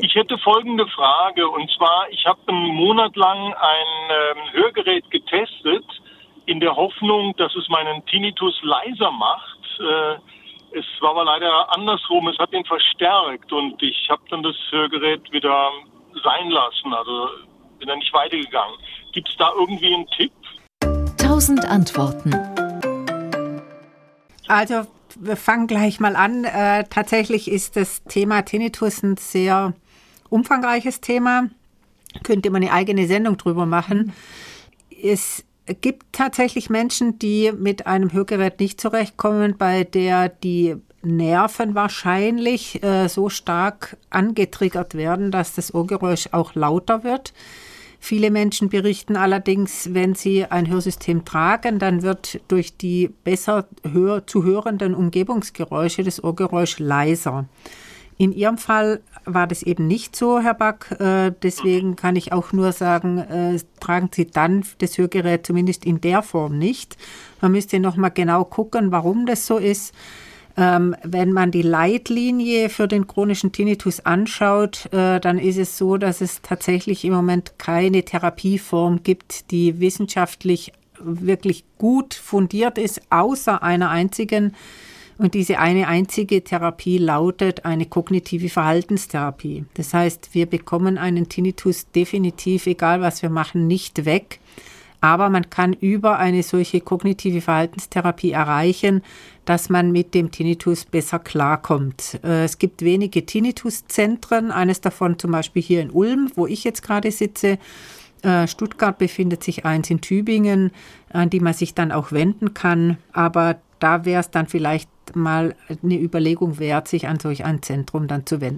Ich hätte folgende Frage und zwar, ich habe einen Monat lang ein ähm, Hörgerät getestet in der Hoffnung, dass es meinen Tinnitus leiser macht. Äh, es war aber leider andersrum, es hat ihn verstärkt und ich habe dann das Hörgerät wieder sein lassen, also bin dann nicht weitergegangen. Gibt es da irgendwie einen Tipp? Tausend Antworten. Also wir fangen gleich mal an. Äh, tatsächlich ist das Thema Tinnitus ein sehr umfangreiches Thema. Könnte man eine eigene Sendung drüber machen. Es gibt tatsächlich Menschen, die mit einem Hörgerät nicht zurechtkommen, bei der die Nerven wahrscheinlich äh, so stark angetriggert werden, dass das Ohrgeräusch auch lauter wird. Viele Menschen berichten allerdings, wenn sie ein Hörsystem tragen, dann wird durch die besser hör zu hörenden Umgebungsgeräusche das Ohrgeräusch leiser. In Ihrem Fall war das eben nicht so, Herr Back. Äh, deswegen kann ich auch nur sagen, äh, tragen Sie dann das Hörgerät zumindest in der Form nicht. Man müsste noch mal genau gucken, warum das so ist. Ähm, wenn man die Leitlinie für den chronischen Tinnitus anschaut, äh, dann ist es so, dass es tatsächlich im Moment keine Therapieform gibt, die wissenschaftlich wirklich gut fundiert ist, außer einer einzigen und diese eine einzige Therapie lautet eine kognitive Verhaltenstherapie. Das heißt, wir bekommen einen Tinnitus definitiv, egal was wir machen, nicht weg. Aber man kann über eine solche kognitive Verhaltenstherapie erreichen, dass man mit dem Tinnitus besser klarkommt. Äh, es gibt wenige Tinnitus-Zentren, eines davon zum Beispiel hier in Ulm, wo ich jetzt gerade sitze. Äh, Stuttgart befindet sich eins in Tübingen, an die man sich dann auch wenden kann. Aber da wäre es dann vielleicht mal eine Überlegung wert, sich an solch ein Zentrum dann zu wenden.